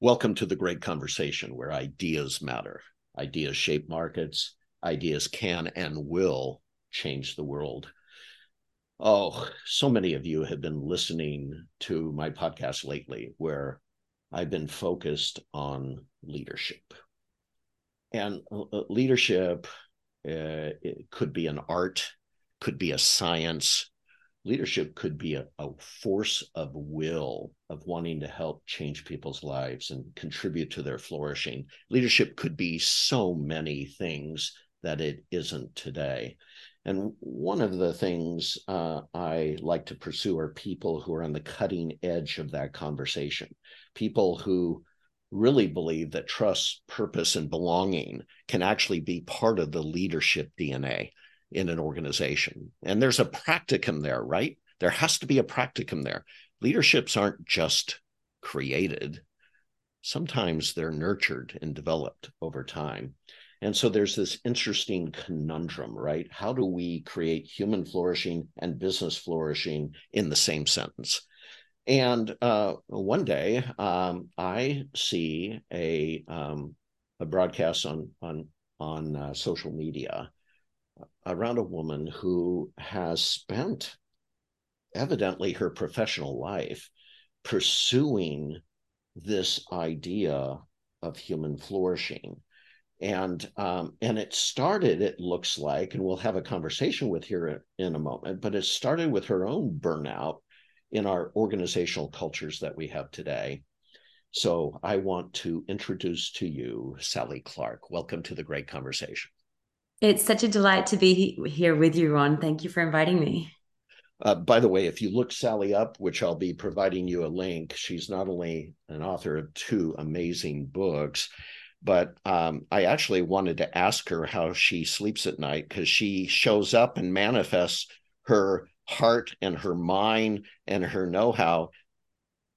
Welcome to the great conversation where ideas matter. Ideas shape markets. Ideas can and will change the world. Oh, so many of you have been listening to my podcast lately where I've been focused on leadership. And uh, leadership uh, could be an art, could be a science, leadership could be a, a, force of will of wanting to help change people's lives and contribute to their flourishing. Leadership could be so many things that it isn't today. And one of the things uh, i like to pursue are people who are on the cutting edge of that conversation. People who really believe that trust purpose and belonging can actually be part of the leadership dna in an organization. And there's a practicum there, right? There has to be a practicum there. Leaderships aren't just created, sometimes they're nurtured and developed over time. And so there's this interesting conundrum, right? How do we create human flourishing and business flourishing in the same sentence? And uh, one day, um, I see a um, a broadcast on on on uh, social media around a woman who has spent evidently her professional life pursuing this idea of human flourishing. And um, and it started it looks like and we'll have a conversation with her in a moment but it started with her own burnout in our organizational cultures that we have today. So i want to introduce to you sally Clarke. Welcome to the great conversation it's such a delight to be here with you, Ron. Thank you for inviting me. Uh, by the way, if you look Sally up, which I'll be providing you a link, she's not only an author of two amazing books, but um, I actually wanted to ask her how she sleeps at night because she shows up and manifests her heart and her mind and her know how.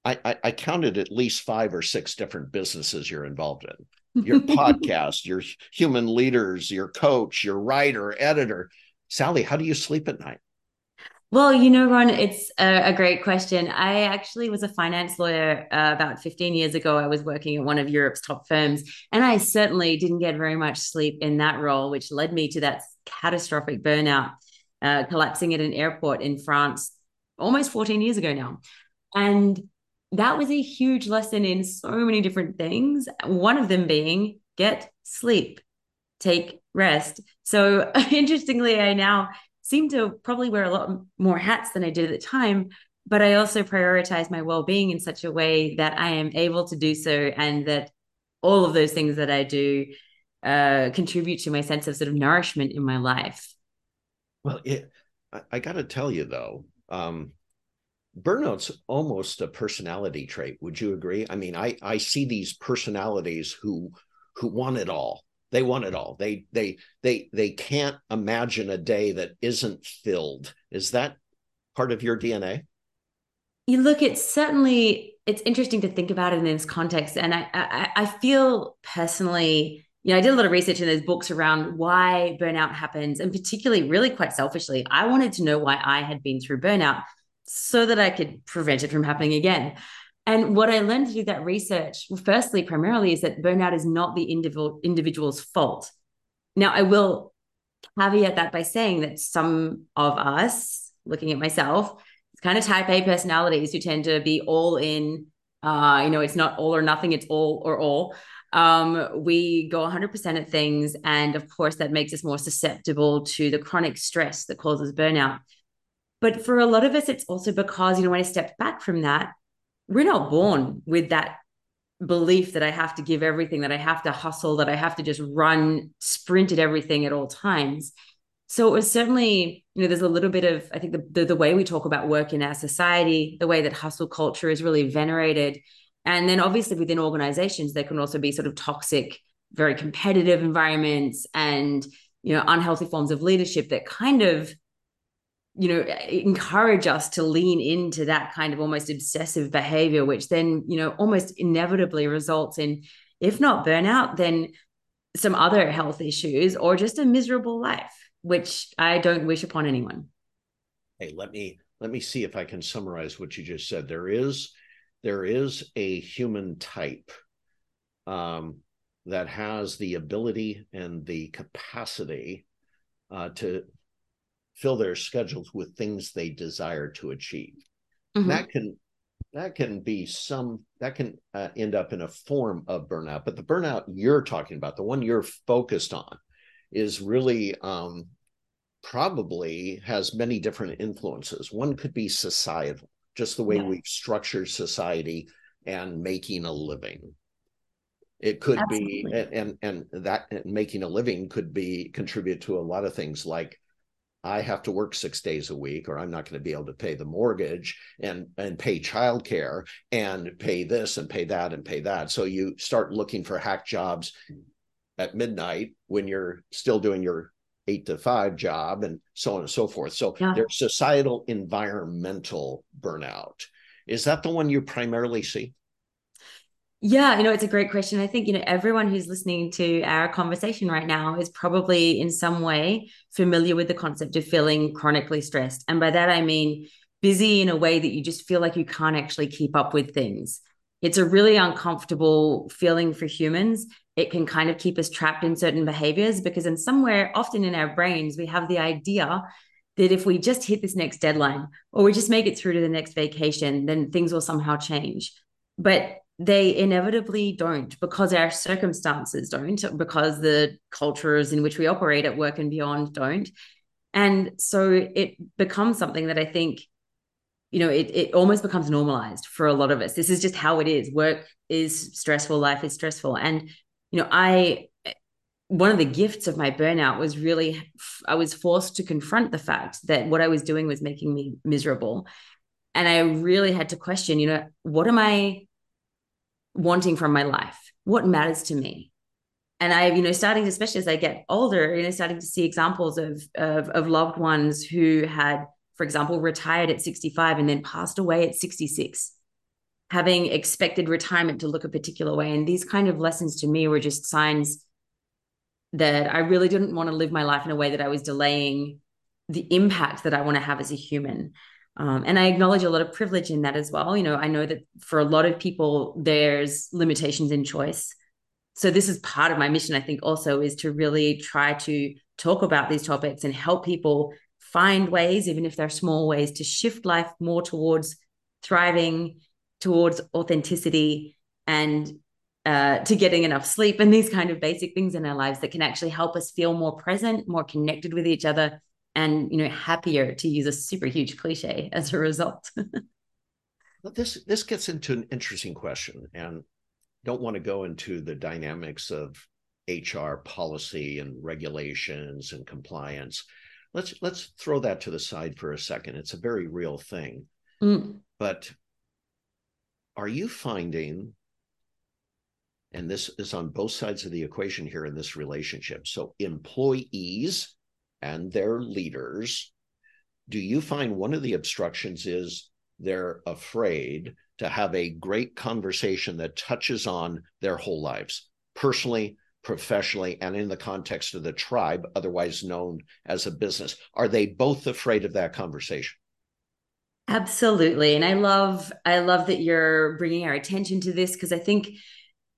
I, I, I counted at least five or six different businesses you're involved in your podcast, your human leaders, your coach, your writer, editor. Sally, how do you sleep at night? Well, you know, Ron, it's a, a great question. I actually was a finance lawyer uh, about 15 years ago. I was working at one of Europe's top firms, and I certainly didn't get very much sleep in that role, which led me to that catastrophic burnout, uh, collapsing at an airport in France almost 14 years ago now. And that was a huge lesson in so many different things. One of them being get sleep, take rest. So interestingly, I now seem to probably wear a lot more hats than I did at the time, but I also prioritize my well being in such a way that I am able to do so and that all of those things that I do uh, contribute to my sense of sort of nourishment in my life. Well, it, I, I got to tell you though, um, burnout's almost a personality trait would you agree? I mean i i see these personalities who who want it all. They want it all. They they they they can't imagine a day that isn't filled. Is that part of your dna you look it's certainly it's interesting to think about it in this context. And i i, I feel personally you know, I did a lot of research in those books around why burnout happens, and particularly, really quite selfishly, I wanted to know why I had been through burnout so that I could prevent it from happening again. And what I learned through that research, firstly, primarily, is that burnout is not the individual individual's fault. Now, I will caveat that by saying that some of us, looking at myself, kind of type A personalities who tend to be all in. Uh, you know, it's not all or nothing; it's all or all. Um, we go 100% at things, and of course, that makes us more susceptible to the chronic stress that causes burnout. But for a lot of us, it's also because, you know, when I stepped back from that, we're not born with that belief that I have to give everything, that I have to hustle, that I have to just run, sprint at everything at all times. So it was certainly, you know, there's a little bit of, I think the, the, the way we talk about work in our society, the way that hustle culture is really venerated. And then obviously within organizations, there can also be sort of toxic, very competitive environments and, you know, unhealthy forms of leadership that kind of you know encourage us to lean into that kind of almost obsessive behavior which then you know almost inevitably results in if not burnout then some other health issues or just a miserable life which i don't wish upon anyone. Hey let me let me see if i can summarize what you just said. There is there is a human type um, that has the ability and the capacity uh, to fill their schedules with things they desire to achieve mm-hmm. that can that can be some that can uh, end up in a form of burnout but the burnout you're talking about the one you're focused on is really um, probably has many different influences one could be societal just the way yeah. we've structured society and making a living it could Absolutely. be and, and and that and making a living could be contribute to a lot of things like I have to work six days a week, or I'm not going to be able to pay the mortgage and and pay childcare and pay this and pay that and pay that. So you start looking for hack jobs at midnight when you're still doing your eight to five job and so on and so forth. So yeah. there's societal environmental burnout. Is that the one you primarily see? Yeah, you know, it's a great question. I think, you know, everyone who's listening to our conversation right now is probably in some way familiar with the concept of feeling chronically stressed. And by that, I mean busy in a way that you just feel like you can't actually keep up with things. It's a really uncomfortable feeling for humans. It can kind of keep us trapped in certain behaviors because, in somewhere, often in our brains, we have the idea that if we just hit this next deadline or we just make it through to the next vacation, then things will somehow change. But they inevitably don't because our circumstances don't, because the cultures in which we operate at work and beyond don't. And so it becomes something that I think, you know, it, it almost becomes normalized for a lot of us. This is just how it is. Work is stressful, life is stressful. And, you know, I, one of the gifts of my burnout was really, I was forced to confront the fact that what I was doing was making me miserable. And I really had to question, you know, what am I wanting from my life? What matters to me? And I, you know, starting, especially as I get older, you know, starting to see examples of, of, of loved ones who had, for example, retired at 65 and then passed away at 66, having expected retirement to look a particular way. And these kind of lessons to me were just signs that I really didn't want to live my life in a way that I was delaying the impact that I want to have as a human. Um, and I acknowledge a lot of privilege in that as well. You know, I know that for a lot of people, there's limitations in choice. So this is part of my mission, I think, also is to really try to talk about these topics and help people find ways, even if they're small ways, to shift life more towards thriving, towards authenticity, and uh, to getting enough sleep and these kind of basic things in our lives that can actually help us feel more present, more connected with each other, and you know happier to use a super huge cliche as a result. This this gets into an interesting question and don't want to go into the dynamics of hr policy and regulations and compliance. Let's let's throw that to the side for a second. It's a very real thing. Mm. but are you finding and this is on both sides of the equation here in this relationship so employees and their leaders, do you find one of the obstructions is they're afraid to have a great conversation that touches on their whole lives, personally, professionally, and in the context of the tribe, otherwise known as a business? Are they both afraid of that conversation? Absolutely. And I love I love that you're bringing our attention to this because I think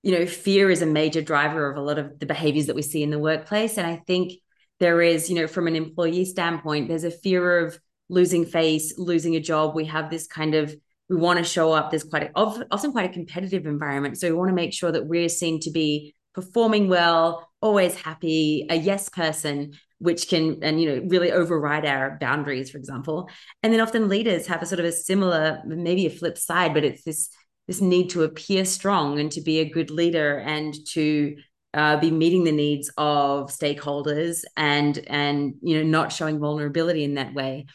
you know fear is a major driver of a lot of the behaviors that we see in the workplace and I think there is, you know, from an employee standpoint, there's a fear of losing face, losing a job. We have this kind of we want to show up. There's quite a, often quite a competitive environment, so we want to make sure that we're seen to be performing well, always happy, a yes person, which can and you know really override our boundaries, for example. And then often leaders have a sort of a similar, maybe a flip side, but it's this this need to appear strong and to be a good leader and to uh, be meeting the needs of stakeholders and and you know not showing vulnerability in that way.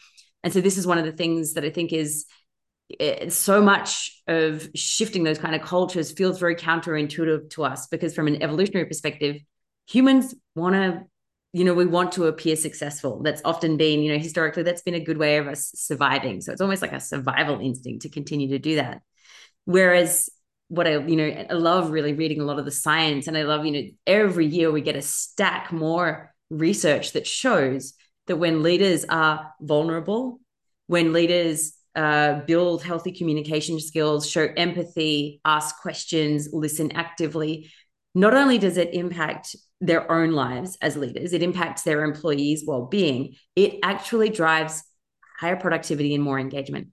And so this is one of the things that i think is so much of shifting those kind of cultures feels very counterintuitive to us because from an evolutionary perspective humans want to you know we want to appear successful. That's often been you know historically that's been a good way of us surviving. So it's almost like a survival instinct to continue to do that. Whereas what I, you know, I love really reading a lot of the science and I love, you know, every year we get a stack more research that shows that when leaders are vulnerable, when leaders uh, build healthy communication skills, show empathy, ask questions, listen actively, not only does it impact their own lives as leaders, it impacts their employees' well being, it actually drives higher productivity and more engagement.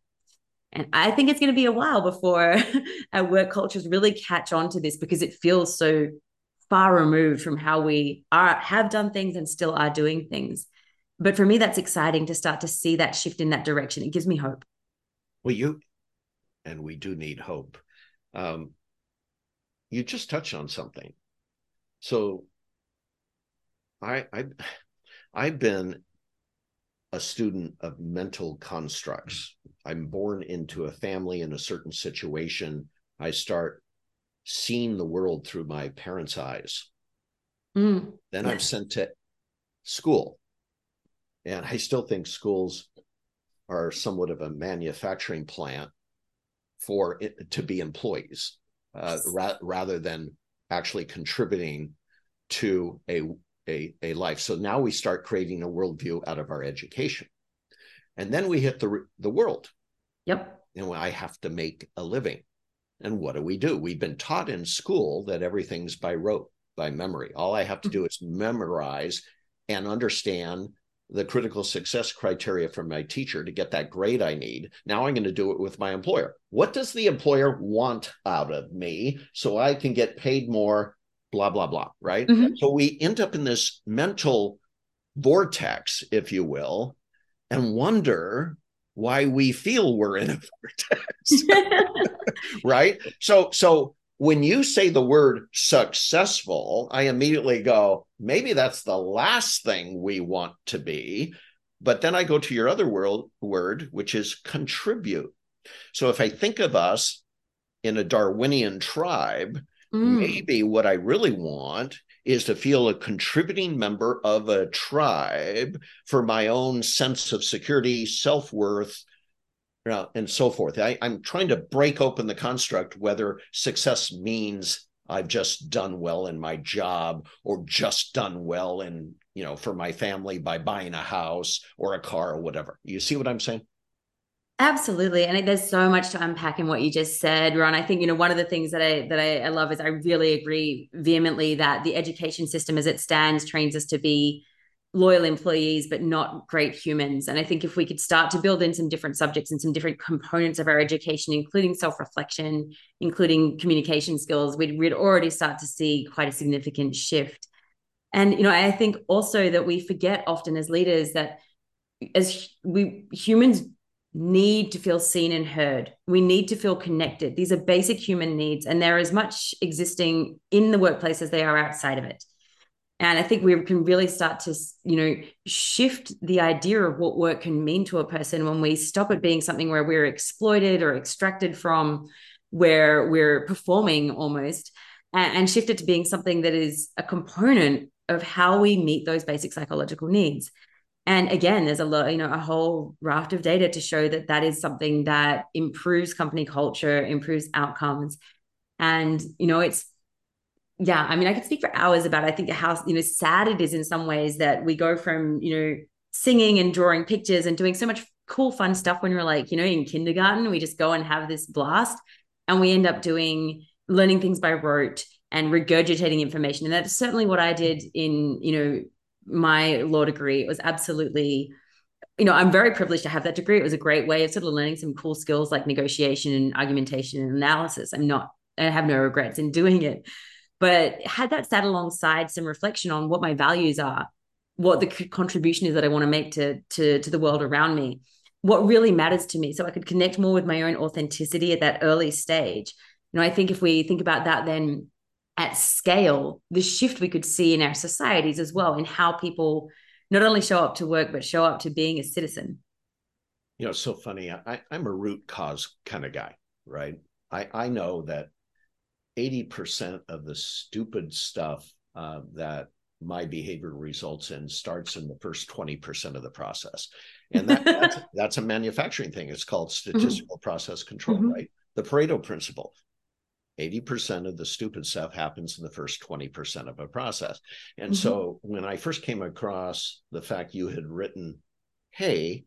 And I think it's going to be a while before our work cultures really catch on to this because it feels so far removed from how we are have done things and still are doing things. But for me, that's exciting to start to see that shift in that direction. It gives me hope. Well, you and we do need hope. Um, you just touched on something. So I I I've been a student of mental constructs. I'm born into a family in a certain situation. I start seeing the world through my parents' eyes. Mm, then yes. I'm sent to school. And I still think schools are somewhat of a manufacturing plant for it to be employees uh, ra- rather than actually contributing to a a, a life. So now we start creating a worldview out of our education. And then we hit the, the world. Yep. And I have to make a living. And what do we do? We've been taught in school that everything's by rote, by memory. All I have to do mm-hmm. is memorize and understand the critical success criteria from my teacher to get that grade I need. Now I'm going to do it with my employer. What does the employer want out of me so I can get paid more blah blah blah right? Mm-hmm. so we end up in this mental vortex if you will and wonder why we feel we're in a vortex. Right? So so when you say the word successful i immediately go maybe that's the last thing we want to be. But then i go to your other world word which is contribute. So if i think of us in a darwinian tribe Mm. Maybe what I really want is to feel a contributing member of a tribe for my own sense of security, self worth, you know, and so forth. I, I'm trying to break open the construct whether success means I've just done well in my job or just done well in, you know, for my family by buying a house or a car or whatever. You see what I'm saying? Absolutely. And there's so much to unpack in what you just said, Ron. I think, you know, one of the things that I that I, I love is I really agree vehemently that the education system as it stands trains us to be loyal employees, but not great humans. And I think if we could start to build in some different subjects and some different components of our education, including self-reflection, including communication skills, we'd, we'd already start to see quite a significant shift. And, you know, I think also that we forget often as leaders that as we humans need to feel seen and heard. We need to feel connected. These are basic human needs, and they're as much existing in the workplace as they are outside of it. And I think we can really start to, you know, shift the idea of what work can mean to a person when we stop it being something where we're exploited or extracted from, where we're performing almost, and, shift it to being something that is a component of how we meet those basic psychological needs and again there's a lot you know a whole raft of data to show that that is something that improves company culture improves outcomes. And you know it's yeah i mean i could speak for hours about i think how you know sad it is in some ways that we go from you know singing and drawing pictures and doing so much cool fun stuff when we're like you know in kindergarten we just go and have this blast and we end up doing learning things by rote and regurgitating information. And that's certainly what i did in you know my law degree. It was absolutely, you know, I'm very privileged to have that degree. It was a great way of sort of learning some cool skills like negotiation and argumentation and analysis. I'm not, I have no regrets in doing it. But had that sat alongside some reflection on what my values are, what the contribution is that I want to make to, to, to the world around me, what really matters to me. So I could connect more with my own authenticity at that early stage. You know, I think if we think about that, then at scale the shift we could see in our societies as well in how people not only show up to work but show up to being a citizen you know it's so funny I, i'm a root cause kind of guy right i i know that 80% of the stupid stuff uh, that my behavior results in starts in the first 20% of the process and that, that's, that's, a manufacturing thing it's called mm-hmm. statistical mm-hmm. process control mm-hmm. right the pareto principle 80% of the stupid stuff happens in the first 20% of a process. And mm-hmm. so when I first came across the fact you had written, hey,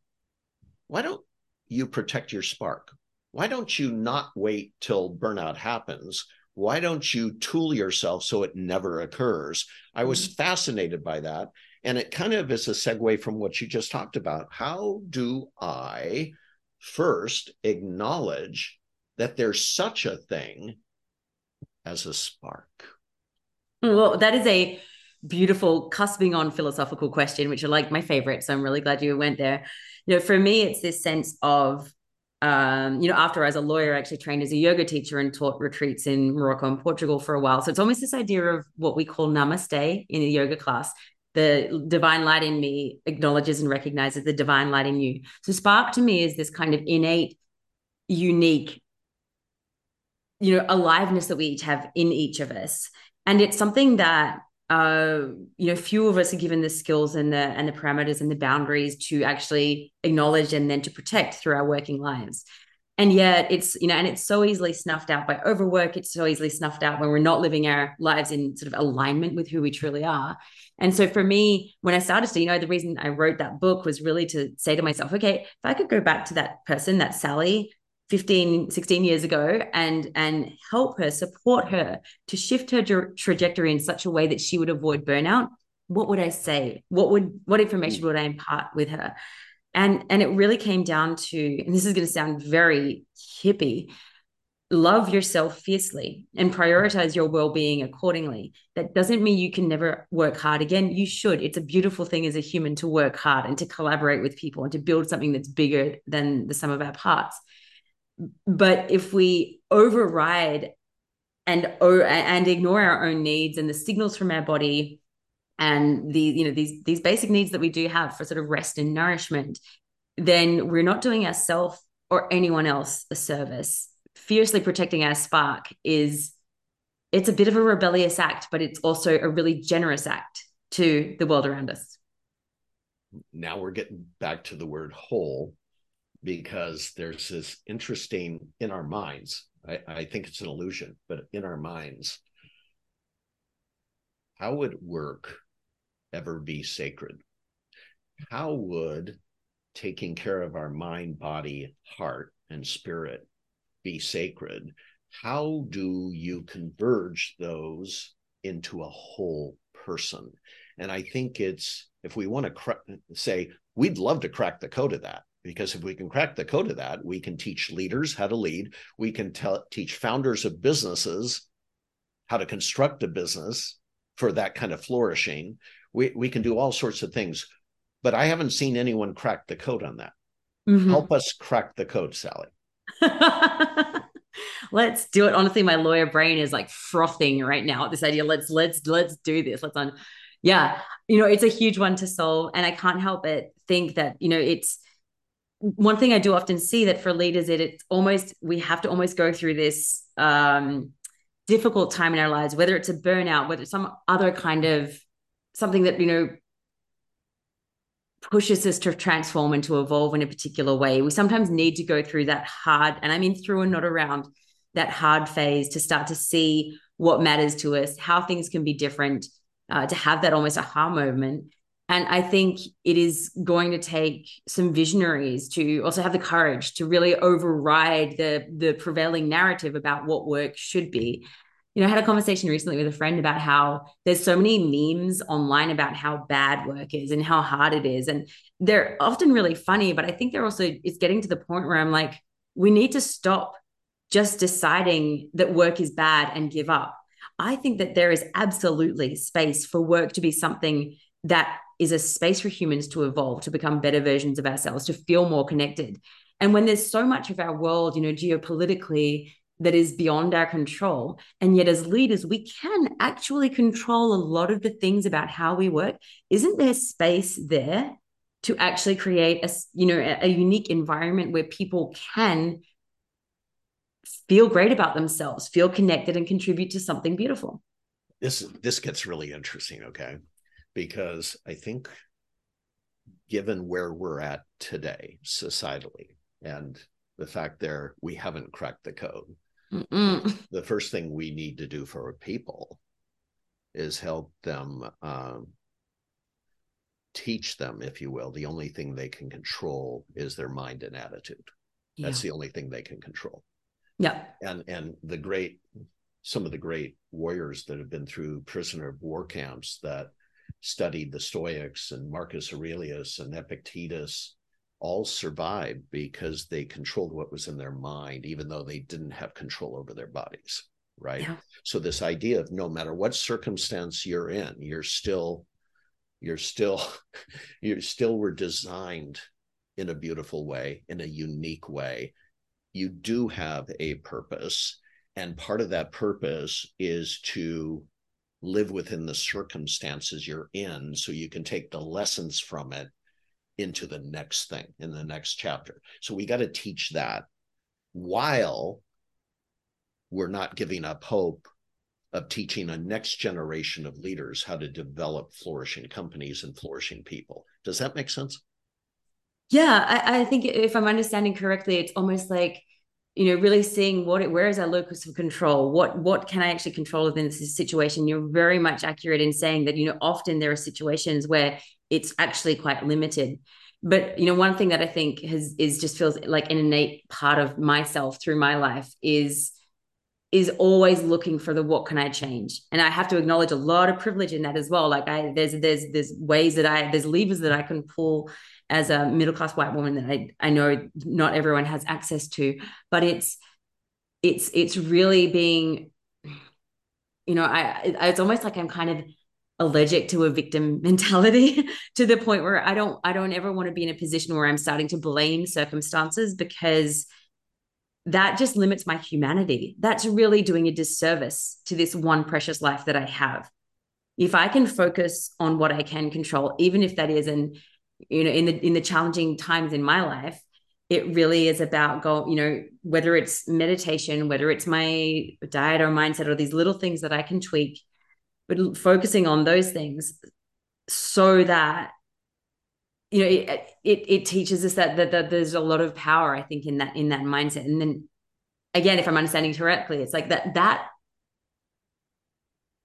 why don't you protect your spark? Why don't you not wait till burnout happens? Why don't you tool yourself so it never occurs? I was mm-hmm. fascinated by that. And it kind of is a segue from what you just talked about. How do I first acknowledge that there's such a thing as a spark? Well, that is a beautiful cusping on philosophical question, which are like my favorite. So I'm really glad you went there. You know, for me, it's this sense of, um, you know, after as a lawyer, I actually trained as a yoga teacher and taught retreats in Morocco and Portugal for a while. So it's almost this idea of what we call namaste in a yoga class. The divine light in me acknowledges and recognizes the divine light in you. So spark to me is this kind of innate, unique, you know, aliveness that we each have in each of us. And it's something that uh, you know, few of us are given the skills and the and the parameters and the boundaries to actually acknowledge and then to protect through our working lives. And yet it's, you know, and it's so easily snuffed out by overwork. It's so easily snuffed out when we're not living our lives in sort of alignment with who we truly are. And so for me, when I started to, you know, the reason I wrote that book was really to say to myself, okay, if I could go back to that person, that Sally, 15 16 years ago and and help her support her to shift her tra- trajectory in such a way that she would avoid burnout what would i say? What would what information would i impart with her? And and it really came down to and this is going to sound very hippie love yourself fiercely and prioritize your well-being accordingly. That doesn't mean you can never work hard again. You should. It's a beautiful thing as a human to work hard and to collaborate with people and to build something that's bigger than the sum of our parts but if we override and and ignore our own needs and the signals from our body and the you know these these basic needs that we do have for sort of rest and nourishment then we're not doing ourselves or anyone else a service. Fiercely protecting our spark is it's a bit of a rebellious act but it's also a really generous act to the world around us. Now we're getting back to the word whole because there's this interesting in our minds. I, I think it's an illusion, but in our minds, how would work ever be sacred? How would taking care of our mind, body, heart, and spirit be sacred? How do you converge those into a whole person? And I think it's, if we want to cr- say, we'd love to crack the code of that because if we can crack the code of that, we can teach leaders how to lead. We can tell, teach founders of businesses how to construct a business for that kind of flourishing. We, we can do all sorts of things, but I haven't seen anyone crack the code on that. Mm-hmm. Help us crack the code, Sally. let's do it. Honestly, my lawyer brain is like frothing right now at this idea. Let's let's let's do this. Let's on. Yeah, you know, it's a huge one to solve, and I can't help but think that you know it's one thing I do often see that for leaders, it it's almost we have to almost go through this um, difficult time in our lives, whether it's a burnout, whether it's some other kind of something that you know pushes us to transform and to evolve in a particular way. We sometimes need to go through that hard, and I mean through and not around that hard phase to start to see what matters to us, how things can be different, uh, to have that almost aha moment and I think it is going to take some visionaries to also have the courage to really override the the prevailing narrative about what work should be. You know, I had a conversation recently with a friend about how there's so many memes online about how bad work is and how hard it is. And they're often really funny, but I think they're also, it's getting to the point where I'm like, we need to stop just deciding that work is bad and give up. I think that there is absolutely space for work to be something that is a space for humans to evolve, to become better versions of ourselves, to feel more connected. And when there's so much of our world, you know, geopolitically that is beyond our control, and yet as leaders, we can actually control a lot of the things about how we work, isn't there space there to actually create a, you know, a, a unique environment where people can feel great about themselves, feel connected, and contribute to something beautiful? This this gets really interesting. Okay, because I think, given where we're at today societally and the fact there we haven't cracked the code, Mm-mm. the first thing we need to do for people is help them um, teach them, if you will, the only thing they can control is their mind and attitude. That's yeah. the only thing they can control. Yeah. And and the great some of the great warriors that have been through prisoner of war camps that studied the Stoics and Marcus Aurelius and Epictetus all survived because they controlled what was in their mind, even though they didn't have control over their bodies. Right. Yeah. So this idea of no matter what circumstance you're in, you're still, you're still, you still were designed in a beautiful way, in a unique way. You do have a purpose. And part of that purpose is to live within the circumstances you're in so you can take the lessons from it into the next thing in the next chapter. So we got to teach that while we're not giving up hope of teaching a next generation of leaders how to develop flourishing companies and flourishing people. Does that make sense? Yeah, I, I think if I'm understanding correctly, it's almost like you know really seeing what where is our locus of control? What what can i actually control within this situation? You're very much accurate in saying that you know often there are situations where it's actually quite limited. But you know one thing that i think has is just feels like an innate part of myself through my life is is always looking for the what can i change? And i have to acknowledge a lot of privilege in that as well. Like i there's there's there's ways that i there's levers that i can pull as a middle class white woman that I, I know not everyone has access to but it's it's it's really being you know I it's almost like I'm kind of allergic to a victim mentality to the point where I don't I don't ever want to be in a position where I'm starting to blame circumstances because that just limits my humanity. That's really doing a disservice to this one precious life that I have. If I can focus on what I can control, even if that is an you know in the in the challenging times in my life it really is about go you know whether it's meditation whether it's my diet or mindset or these little things that i can tweak but focusing on those things so that you know it it, it teaches us that, that that there's a lot of power i think in that in that mindset. And then again if i'm understanding correctly it's like that that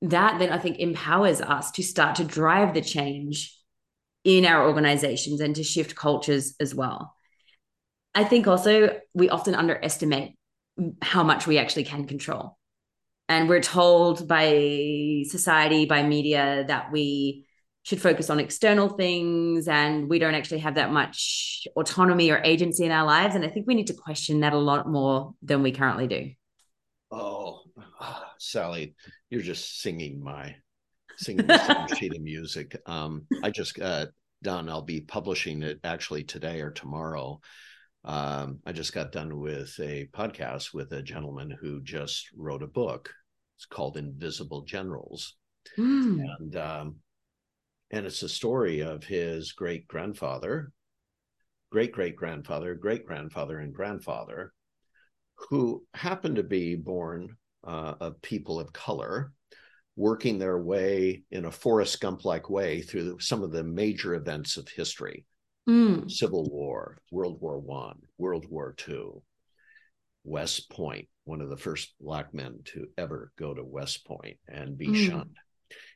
that then i think empowers us to start to drive the change in our organizations and to shift cultures as well. I think also we often underestimate how much we actually can control. And we're told by society, by media, that we should focus on external things and we don't actually have that much autonomy or agency in our lives. And I think we need to question that a lot more than we currently do. Oh, ah, Sally, you're just singing my singing the same sheet of music. Um, I just got done. I'll be publishing it actually today or tomorrow. Um, I just got done with a podcast with a gentleman who just wrote a book. It's called Invisible Generals, mm. and um, and it's a story of his great grandfather, great great grandfather, great grandfather, and grandfather, who happened to be born uh, of people of color working their way in a Forrest Gump like way through some of the major events of history mm. Civil War, World War One, World War Two, West Point, one of the first Black men to ever go to West Point and be mm. shunned.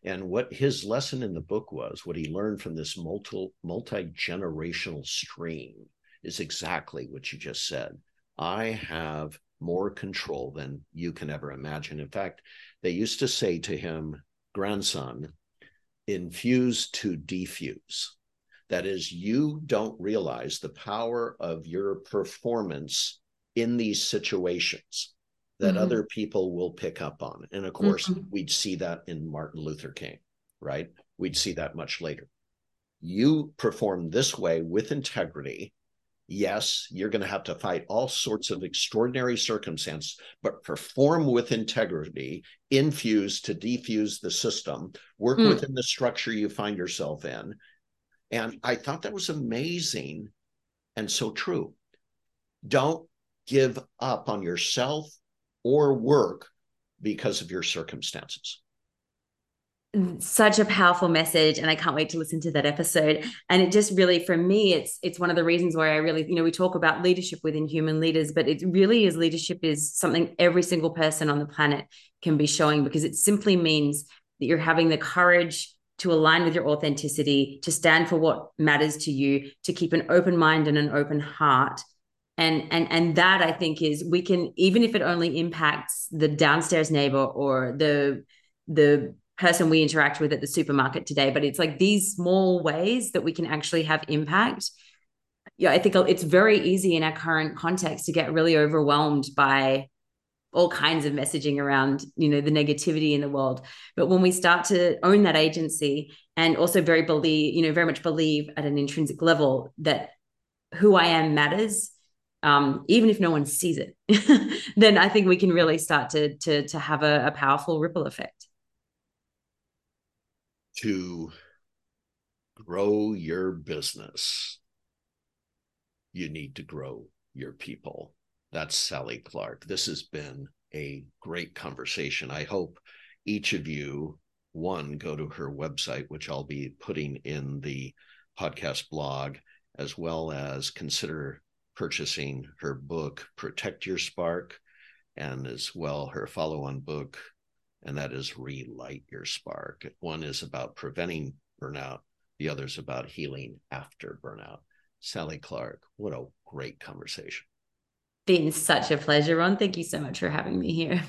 And what his lesson in the book was, what he learned from this multi multi generational stream, is exactly what you just said. I have more control than you can ever imagine. In fact, they used to say to him, grandson, infuse to defuse. That is, you don't realize the power of your performance in these situations that mm-hmm. other people will pick up on. And of course, mm-hmm. we'd see that in Martin Luther King, right? We'd see that much later. You perform this way with integrity, yes, you're going to have to fight all sorts of extraordinary circumstances, but perform with integrity, infuse to defuse the system, work mm. within the structure you find yourself in. And I thought that was amazing and so true. Don't give up on yourself or work because of your circumstances such a powerful message and i can't wait to listen to that episode and it just really for me it's it's one of the reasons why i really you know we talk about leadership within human leaders but it really is leadership is something every single person on the planet can be showing because it simply means that you're having the courage to align with your authenticity, to stand for what matters to you, to keep an open mind and an open heart. And and and that I think is we can even if it only impacts the downstairs neighbor or the the person we interact with at the supermarket today, but it's like these small ways that we can actually have impact. Yeah, I think it's very easy in our current context to get really overwhelmed by all kinds of messaging around you know the negativity in the world but when we start to own that agency and also very believe you know very much believe at an intrinsic level that who i am matters um, even if no one sees it then i think we can really start to to to have a, a powerful ripple effect to grow your business you need to grow your people that's Sally Clarke. This has been a great conversation. I hope each of you, one, go to her website, which I'll be putting in the podcast blog, as well as consider purchasing her book, Protect Your Spark, and as well her follow on book, and that is Relight Your Spark. One is about preventing burnout, the other is about healing after burnout. Sally Clarke, what a great conversation been such a pleasure, Ron. Thank you so much for having me here.